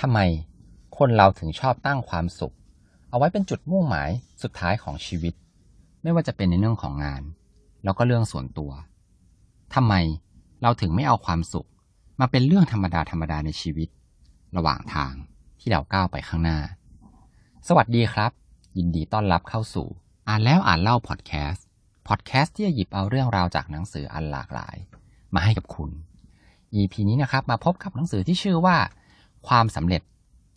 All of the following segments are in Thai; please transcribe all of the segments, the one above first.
ทำไมคนเราถึงชอบตั้งความสุข เอาไว้เป็นจุดมุ่งหมายสุดท้ายของชีวิต ไม่ว่าจะเป็นในเรื่องของงาน แล้วก็เรื่องส่วนตัวทำไมเราถึงไม่เอาความสุข มาเป็นเรื่องธรรมดาธรรมดาในชีวิต ระหว่างทางที่เราก้าวไปข้างหน้า สวัสดีครับ ยินดีต้อนรับเข้าสู่ อ่านแล้วอ่านเล่าพอดแคสต์พอดแคสต์ที่จะหยิบเอาเรื่องราวจากหนังสืออันหลากหลาย มาให้กับคุณ EP นี้นะครับมาพบกับหนังสือที่ชื่อว่า ความสำเร็จ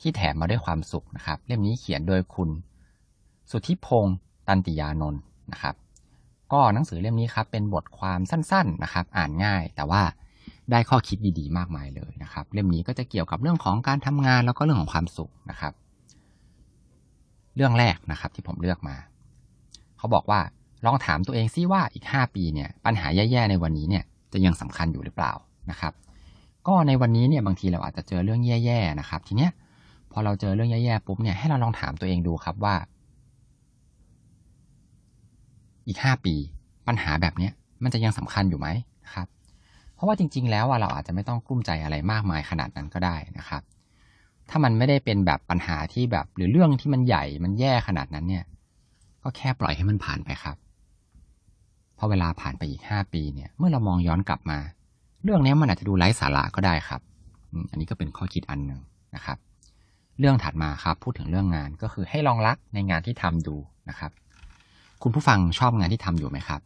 ที่แถมมาด้วยความสุขนะครับ เล่มนี้เขียนโดยคุณ สุทธิพงศ์ตันติยานนท์นะครับ ก็หนังสือเล่มนี้ครับเป็นบทความสั้นๆนะครับ อ่านง่าย แต่ว่าได้ข้อคิดดีๆ มากมายเลยนะครับ เล่มนี้ก็จะเกี่ยวกับเรื่องของการทำงานแล้วก็เรื่องของความสุขนะครับ เรื่องแรกนะครับ ที่ผมเลือกมา เขาบอกว่าลองถามตัวเองซิว่าอีก 5 ปีเนี่ย ปัญหาแย่ๆในวันนี้เนี่ยจะยังสำคัญอยู่หรือเปล่านะครับ ก็ในวันนี้เนี่ยบางทีเราอาจจะเจอเรื่องแย่ๆนะครับ ทีเนี้ยพอเราเจอเรื่องแย่ๆปุ๊บเนี่ยให้เราลองถามตัวเองดูครับว่า อีก 5 ปี ปัญหาแบบเนี้ยมันจะยังสำคัญอยู่ไหมครับ เพราะว่าจริง ๆ แล้วเราอาจจะไม่ต้องกลุ้มใจอะไรมากมายขนาดนั้นก็ได้นะครับ ถ้ามันไม่ได้เป็นแบบปัญหาที่แบบหรือเรื่องที่มันใหญ่มันแย่ขนาดนั้นเนี่ยก็แค่ปล่อยให้มันผ่านไปครับพอเวลาผ่านไปอีกห้าปีเนี่ย เมื่อเรามองย้อนกลับมา เรื่องนี้มันอาจจะดูไร้สาระก็ได้ครับ อันนี้ก็เป็นข้อคิดอันหนึ่งนะครับ เรื่องถัดมาครับพูดถึงเรื่องงานก็คือให้ลองรักในงานที่ทำดูนะครับ คุณผู้ฟังชอบงานที่ทำอยู่ไหมครับ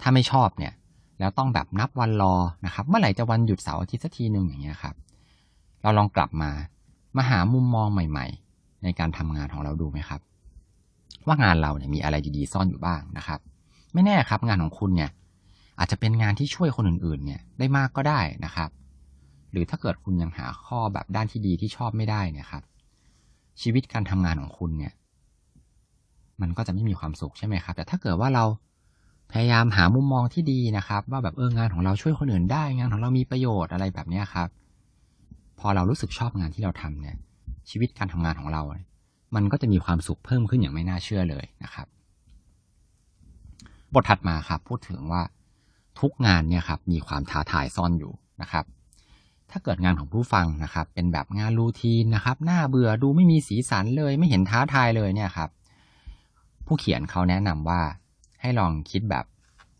ถ้าไม่ชอบเนี่ย แล้วต้องแบบนับวันรอนะครับ เมื่อไหร่จะวันหยุดเสาร์อาทิตย์สักทีหนึ่งอย่างเงี้ยครับ เราลองกลับมามาหามุมมองใหม่ ๆ ในการทำงานของเราดูไหมครับ ว่างานเราเนี่ยมีอะไรดีๆซ่อนอยู่บ้างนะครับ ไม่แน่ครับงานของคุณเนี่ย อาจจะเป็นงานที่ช่วยคนอื่นๆ เนี่ยได้มากก็ได้นะครับ หรือถ้าเกิดคุณยังหาข้อแบบด้านที่ดีที่ชอบไม่ได้เนี่ยครับ ชีวิตการทำงานของคุณเนี่ย มันก็จะไม่มีความสุขใช่ไหมครับ แต่ถ้าเกิดว่าเราพยายามหามุมมองที่ดีนะครับ ว่าแบบเอองานของเราช่วยคนอื่นได้งานของเรามีประโยชน์อะไรแบบนี้ครับ พอเรารู้สึกชอบงานที่เราทำเนี่ย ชีวิตการทำงานของเรา มันก็จะมีความสุขเพิ่มขึ้นอย่างไม่น่าเชื่อเลยนะครับ บทถัดมาครับ พูดถึงว่า ทุกงานเนี่ยครับมีความท้าทายซ่อนอยู่นะครับ ถ้าเกิดงานของผู้ฟังนะครับ เป็นแบบงานรูทีนนะครับน่าเบื่อดูไม่มีสีสันเลย ไม่เห็นท้าทายเลยเนี่ยครับ ผู้เขียนเขาแนะนำว่าให้ลองคิดแบบ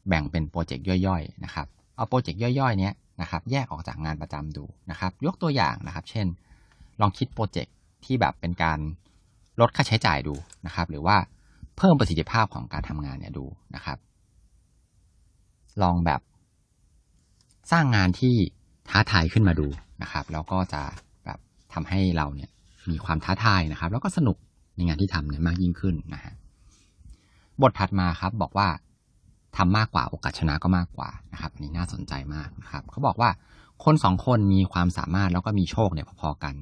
แบ่งเป็นโปรเจกต์ย่อยๆนะครับเอาโปรเจกต์ย่อยๆเนี้ยนะครับแยกออกจากงานประจำดูนะครับ ยกตัวอย่างนะครับ เช่น ลองคิดโปรเจกต์ที่แบบเป็นการลดค่าใช้จ่ายดูนะครับ หรือว่าเพิ่มประสิทธิภาพของการทำงานเนี่ยดูนะครับ ลองแบบ สร้างงานที่ท้าทายขึ้นมาดูนะครับ แล้วก็จะแบบทำให้เราเนี่ยมีความท้าทายนะครับ แล้วก็สนุกในงานที่ทำเนี่ยมากยิ่งขึ้นนะฮะบทถัดมาครับบอกว่าทำมากกว่าโอกาสชนะก็มากกว่านะครับอันนี้น่าสนใจมากนะครับเขาบอกว่าคนสองคนมีความสามารถแล้วก็มีโชคเนี่ยพอๆกัน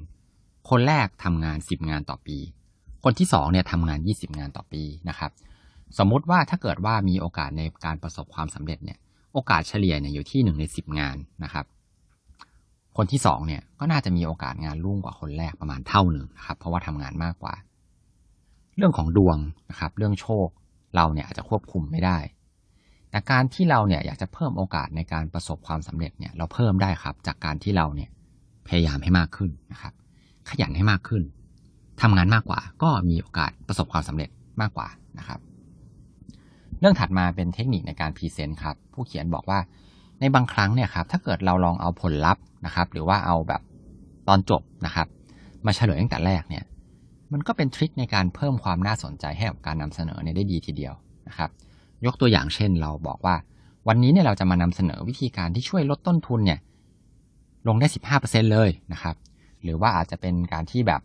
คนแรกทำงานสิบงานต่อปี คนที่สองเนี่ยทำงานยี่สิบงานต่อปีนะครับ สมมุติว่าถ้าเกิดว่ามีโอกาสในการประสบความสำเร็จเนี่ยโอกาสเฉลี่ยเนี่ยอยู่ที่หนึ่งในสิบงานนะครับ คนที่สองเนี่ยก็น่าจะมีโอกาสงานรุ่งกว่าคนแรกประมาณเท่าหนึ่งนะครับ เพราะว่าทำงานมากกว่า เรื่องของดวงนะครับ เรื่องโชคเราเนี่ยอาจจะควบคุมไม่ได้ แต่การที่เราเนี่ยอยากจะเพิ่มโอกาสในการประสบความสำเร็จเนี่ยเราเพิ่มได้ครับ จากการที่เราเนี่ยพยายามให้มากขึ้นนะครับ ขยันให้มากขึ้นทำงานมากกว่าก็มีโอกาสประสบความสำเร็จมากกว่านะครับ เรื่องถัดมาเป็นเทคนิคในการพรีเซนต์ครับ ผู้เขียนบอกว่าในบางครั้งเนี่ยครับถ้าเกิดเราลองเอาผลลัพธ์นะครับ หรือว่าเอาแบบตอนจบนะครับ มาเฉลยตั้งแต่แรกเนี่ย มันก็เป็นทริคในการเพิ่มความน่าสนใจให้กับการนำเสนอเนี่ยได้ดีทีเดียวนะครับ ยกตัวอย่างเช่นเราบอกว่า วันนี้เนี่ยเราจะมานำเสนอวิธีการที่ช่วยลดต้นทุนเนี่ยลงได้สิบห้าเปอร์เซ็นเลยนะครับ หรือว่าอาจจะเป็นการที่แบบ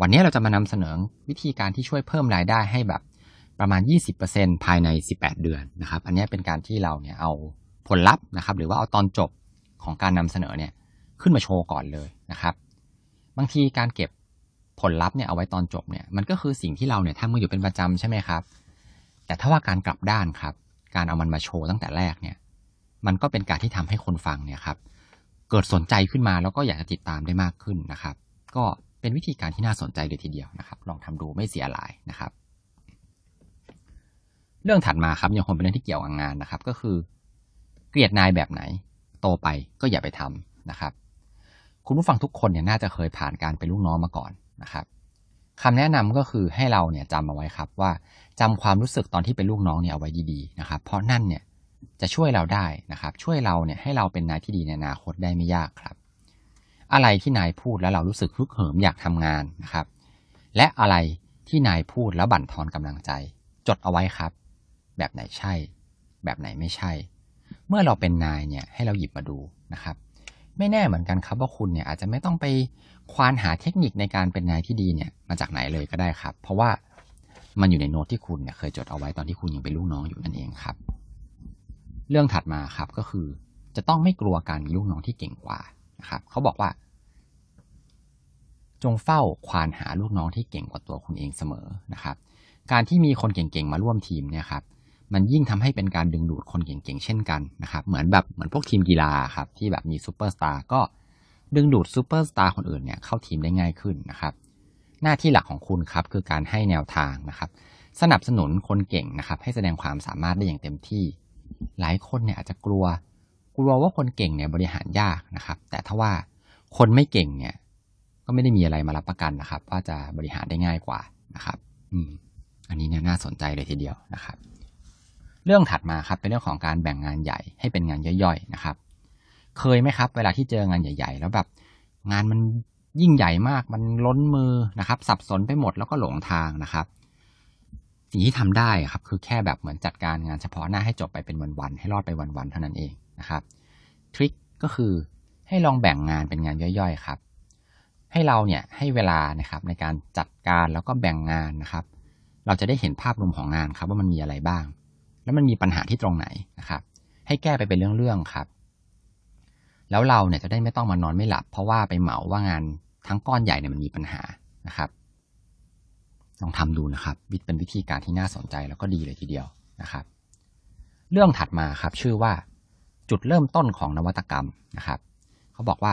วันนี้เราจะมานำเสนอวิธีการที่ช่วยเพิ่มรายได้ให้แบบ ประมาณ 20%ภายใน 18 เดือนนะครับ อันนี้เป็นการที่เราเนี่ยเอาผลลัพธ์นะครับ หรือว่าเอาตอนจบของการนำเสนอเนี่ยขึ้นมาโชว์ก่อนเลยนะครับ บางทีการเก็บผลลัพธ์เนี่ยเอาไว้ตอนจบเนี่ยมันก็คือสิ่งที่เราเนี่ยทำมาอยู่เป็นประจำใช่ไหมครับ แต่ถ้าว่าการกลับด้านครับ การเอามันมาโชว์ตั้งแต่แรกเนี่ยมันก็เป็นการที่ทำให้คนฟังเนี่ยครับเกิดสนใจขึ้นมาแล้วก็อยากจะติดตามได้มากขึ้นนะครับ ก็เป็นวิธีการที่น่าสนใจเลยทีเดียวนะครับ ลองทำดูไม่เสียหลายนะครับ เรื่องถัดมาครับยังคงเป็นเรื่องที่เกี่ยวกับงานนะครับ ก็คือ เกลียดนายแบบไหน โตไปก็อย่าไปทำนะครับ คุณผู้ฟังทุกคนเนี่ยน่าจะเคยผ่านการเป็นลูกน้องมาก่อนนะครับคำแนะนำก็คือให้เราเนี่ยจำเอาไว้ครับว่าจำความรู้สึกตอนที่เป็นลูกน้องเนี่ยเอาไว้ดีๆนะครับ เพราะนั่นเนี่ยจะช่วยเราได้นะครับ ช่วยเราเนี่ยให้เราเป็นนายที่ดีในอนาคตได้ไม่ยากครับ อะไรที่นายพูดแล้วเรารู้สึกฮึกเหิมอยากทำงานนะครับ และอะไรที่นายพูดแล้วบั่นทอนกำลังใจ จดเอาไว้ครับ แบบไหนใช่ แบบไหนไม่ใช่ เมื่อเราเป็นนายเนี่ยให้เราหยิบมาดูนะครับ ไม่แน่เหมือนกันครับว่าคุณเนี่ยอาจจะไม่ต้องไปควานหาเทคนิคในการเป็นนายที่ดีเนี่ยมาจากไหนเลยก็ได้ครับ เพราะว่ามันอยู่ในโน้ตที่คุณเนี่ยเคยจดเอาไว้ตอนที่คุณยังเป็นลูกน้องอยู่นั่นเองครับ เรื่องถัดมาครับก็คือ จะต้องไม่กลัวการมีลูกน้องที่เก่งกว่านะครับเขาบอกว่า จงเฝ้าควานหาลูกน้องที่เก่งกว่าตัวคุณเองเสมอนะครับ การที่มีคนเก่งๆมาร่วมทีมเนี่ยครับ มันยิ่งทำให้เป็นการดึงดูดคนเก่งๆ เช่นกันนะครับ เหมือนแบบเหมือนพวกทีมกีฬาครับที่แบบมีซูเปอร์สตาร์ก็ดึงดูดซูเปอร์สตาร์คนอื่นเนี่ยเข้าทีมได้ง่ายขึ้นนะครับ หน้าที่หลักของคุณครับคือการให้แนวทางนะครับ สนับสนุนคนเก่งนะครับ ให้แสดงความสามารถได้อย่างเต็มที่ หลายคนเนี่ยอาจจะกลัว กลัวว่าคนเก่งเนี่ยบริหารยากนะครับ แต่ถ้าว่าคนไม่เก่งเนี่ยก็ไม่ได้มีอะไรมารับประกันนะครับ ว่าจะบริหารได้ง่ายกว่านะครับ อืม อันนี้เนี่ยน่าสนใจเลยทีเดียวนะครับ เรื่องถัดมาครับเป็นเรื่องของการแบ่งงานใหญ่ให้เป็นงานย่อยๆนะครับ เคยไหมครับ เวลาที่เจองานใหญ่ ๆ แล้วแบบงานมันยิ่งใหญ่มากมันล้นมือนะครับ สับสนไปหมดแล้วก็หลงทางนะครับสิ่งที่ทำได้ครับ คือแค่แบบเหมือนจัดการงานเฉพาะหน้าให้จบไปเป็นวันๆให้รอดไปวันๆเท่านั้นเองนะครับทริคก็คือให้ลองแบ่งงานเป็นงานย่อยๆครับ ให้เราเนี่ยให้เวลานะครับในการจัดการแล้วก็แบ่งงานนะครับ เราจะได้เห็นภาพรวมของงานครับว่ามันมีอะไรบ้าง แล้วมันมีปัญหาที่ตรงไหนนะครับ ให้แก้ไปเป็นเรื่องๆครับ แล้วเราเนี่ยจะได้ไม่ต้องมานอนไม่หลับ เพราะว่าไปเหมาว่างานทั้งก้อนใหญ่เนี่ยมันมีปัญหานะครับลองทำดูนะครับวิเป็นวิธีการที่น่าสนใจแล้วก็ดีเลยทีเดียวนะครับ เรื่องถัดมาครับ ชื่อว่าจุดเริ่มต้นของนวัตกรรมนะครับ เขาบอกว่า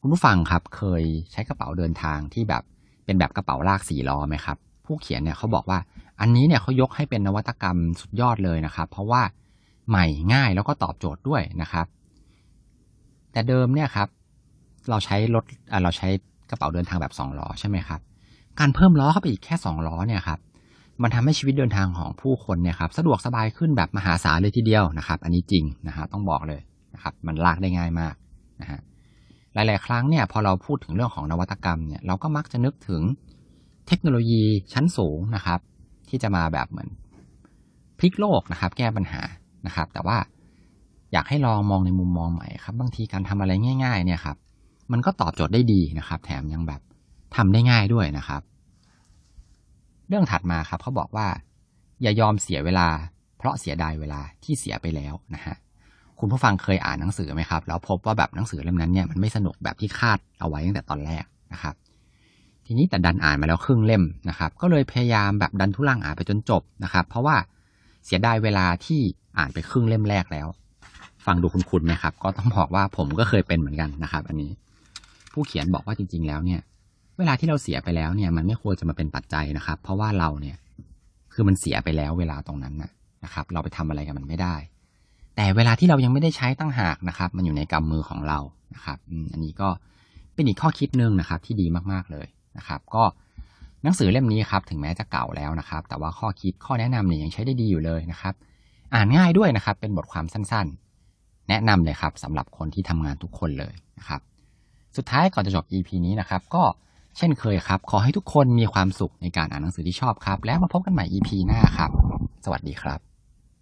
คุณผู้ฟังครับ เคยใช้กระเป๋าเดินทางที่แบบเป็นแบบกระเป๋าลากสี่ล้อไหมครับ ผู้เขียนเนี่ยเขาบอกว่า อันนี้เนี่ยเขายกให้เป็นนวัตกรรมสุดยอดเลยนะครับ เพราะว่าใหม่ง่ายแล้วก็ตอบโจทย์ด้วยนะครับ แต่เดิมเนี่ยครับ เราใช้รถเราใช้กระเป๋าเดินทางแบบสองล้อใช่ไหมครับ การเพิ่มล้อเข้าไปอีกแค่สองล้อเนี่ยครับมันทำให้ชีวิตเดินทางของผู้คนเนี่ยครับสะดวกสบายขึ้นแบบมหาศาลเลยทีเดียวนะครับ อันนี้จริงนะฮะต้องบอกเลยนะครับมันลากได้ง่ายมากนะฮะหลาย ๆ ครั้งเนี่ยพอเราพูดถึงเรื่องของนวัตกรรมเนี่ยเราก็มักจะนึกถึงเทคโนโลยีชั้นสูงนะครับ ที่จะมาแบบเหมือนพลิกโลกนะครับ แก้ปัญหานะครับ แต่ว่าอยากให้ลองมองในมุมมองใหม่ครับ บางทีการทำอะไรง่าย ๆ เนี่ยครับ มันก็ตอบโจทย์ได้ดีนะครับ แถมยังแบบทำได้ง่ายด้วยนะครับ เรื่องถัดมาครับเขาบอกว่า อย่ายอมเสียเวลา เพราะเสียดายเวลาที่เสียไปแล้วนะฮะคุณผู้ฟังเคยอ่านหนังสือไหมครับ แล้วพบว่าแบบหนังสือเล่มนั้นเนี่ยมันไม่สนุกแบบที่คาดเอาไว้ตั้งแต่ตอนแรกนะครับ ทีนี้แต่ดันอ่านมาแล้วครึ่งเล่มนะครับ ก็เลยพยายามแบบดันทุลังอ่านไปจนจบนะครับ เพราะว่าเสียดายเวลาที่อ่านไปครึ่งเล่มแรกแล้ว ฟังดูคุ้นๆไหมครับ ก็ต้องบอกว่าผมก็เคยเป็นเหมือนกันนะครับ อันนี้ ผู้เขียนบอกว่าจริง ๆ แล้วเนี่ย เวลาที่เราเสียไปแล้วเนี่ย มันไม่ควรจะมาเป็นปัจจัยนะครับ เพราะว่าเราเนี่ย คือมันเสียไปแล้วเวลาตรงนั้นนะครับ เราไปทำอะไรกับมันไม่ได้ แต่เวลาที่เรายังไม่ได้ใช้ตั้งหากนะครับ มันอยู่ในกำมือของเรานะครับอันนี้ก็เป็นอีกข้อคิดหนึ่งนะครับ ที่ดีมากๆเลย นะครับ ก็หนังสือเล่มนี้ครับถึงแม้จะเก่าแล้วนะครับ แต่ว่าข้อคิดข้อแนะนำเนี่ยยังใช้ได้ดีอยู่เลยนะครับ อ่านง่ายด้วยนะครับ เป็นบทความสั้นๆ แนะนำเลยครับสำหรับคนที่ทำงานทุกคนเลยนะครับ สุดท้ายก่อนจะจบ EP นี้นะครับ ก็เช่นเคยครับ ขอให้ทุกคนมีความสุขในการอ่านหนังสือที่ชอบครับ แล้วมาพบกันใหม่ EP หน้าครับ สวัสดีครับ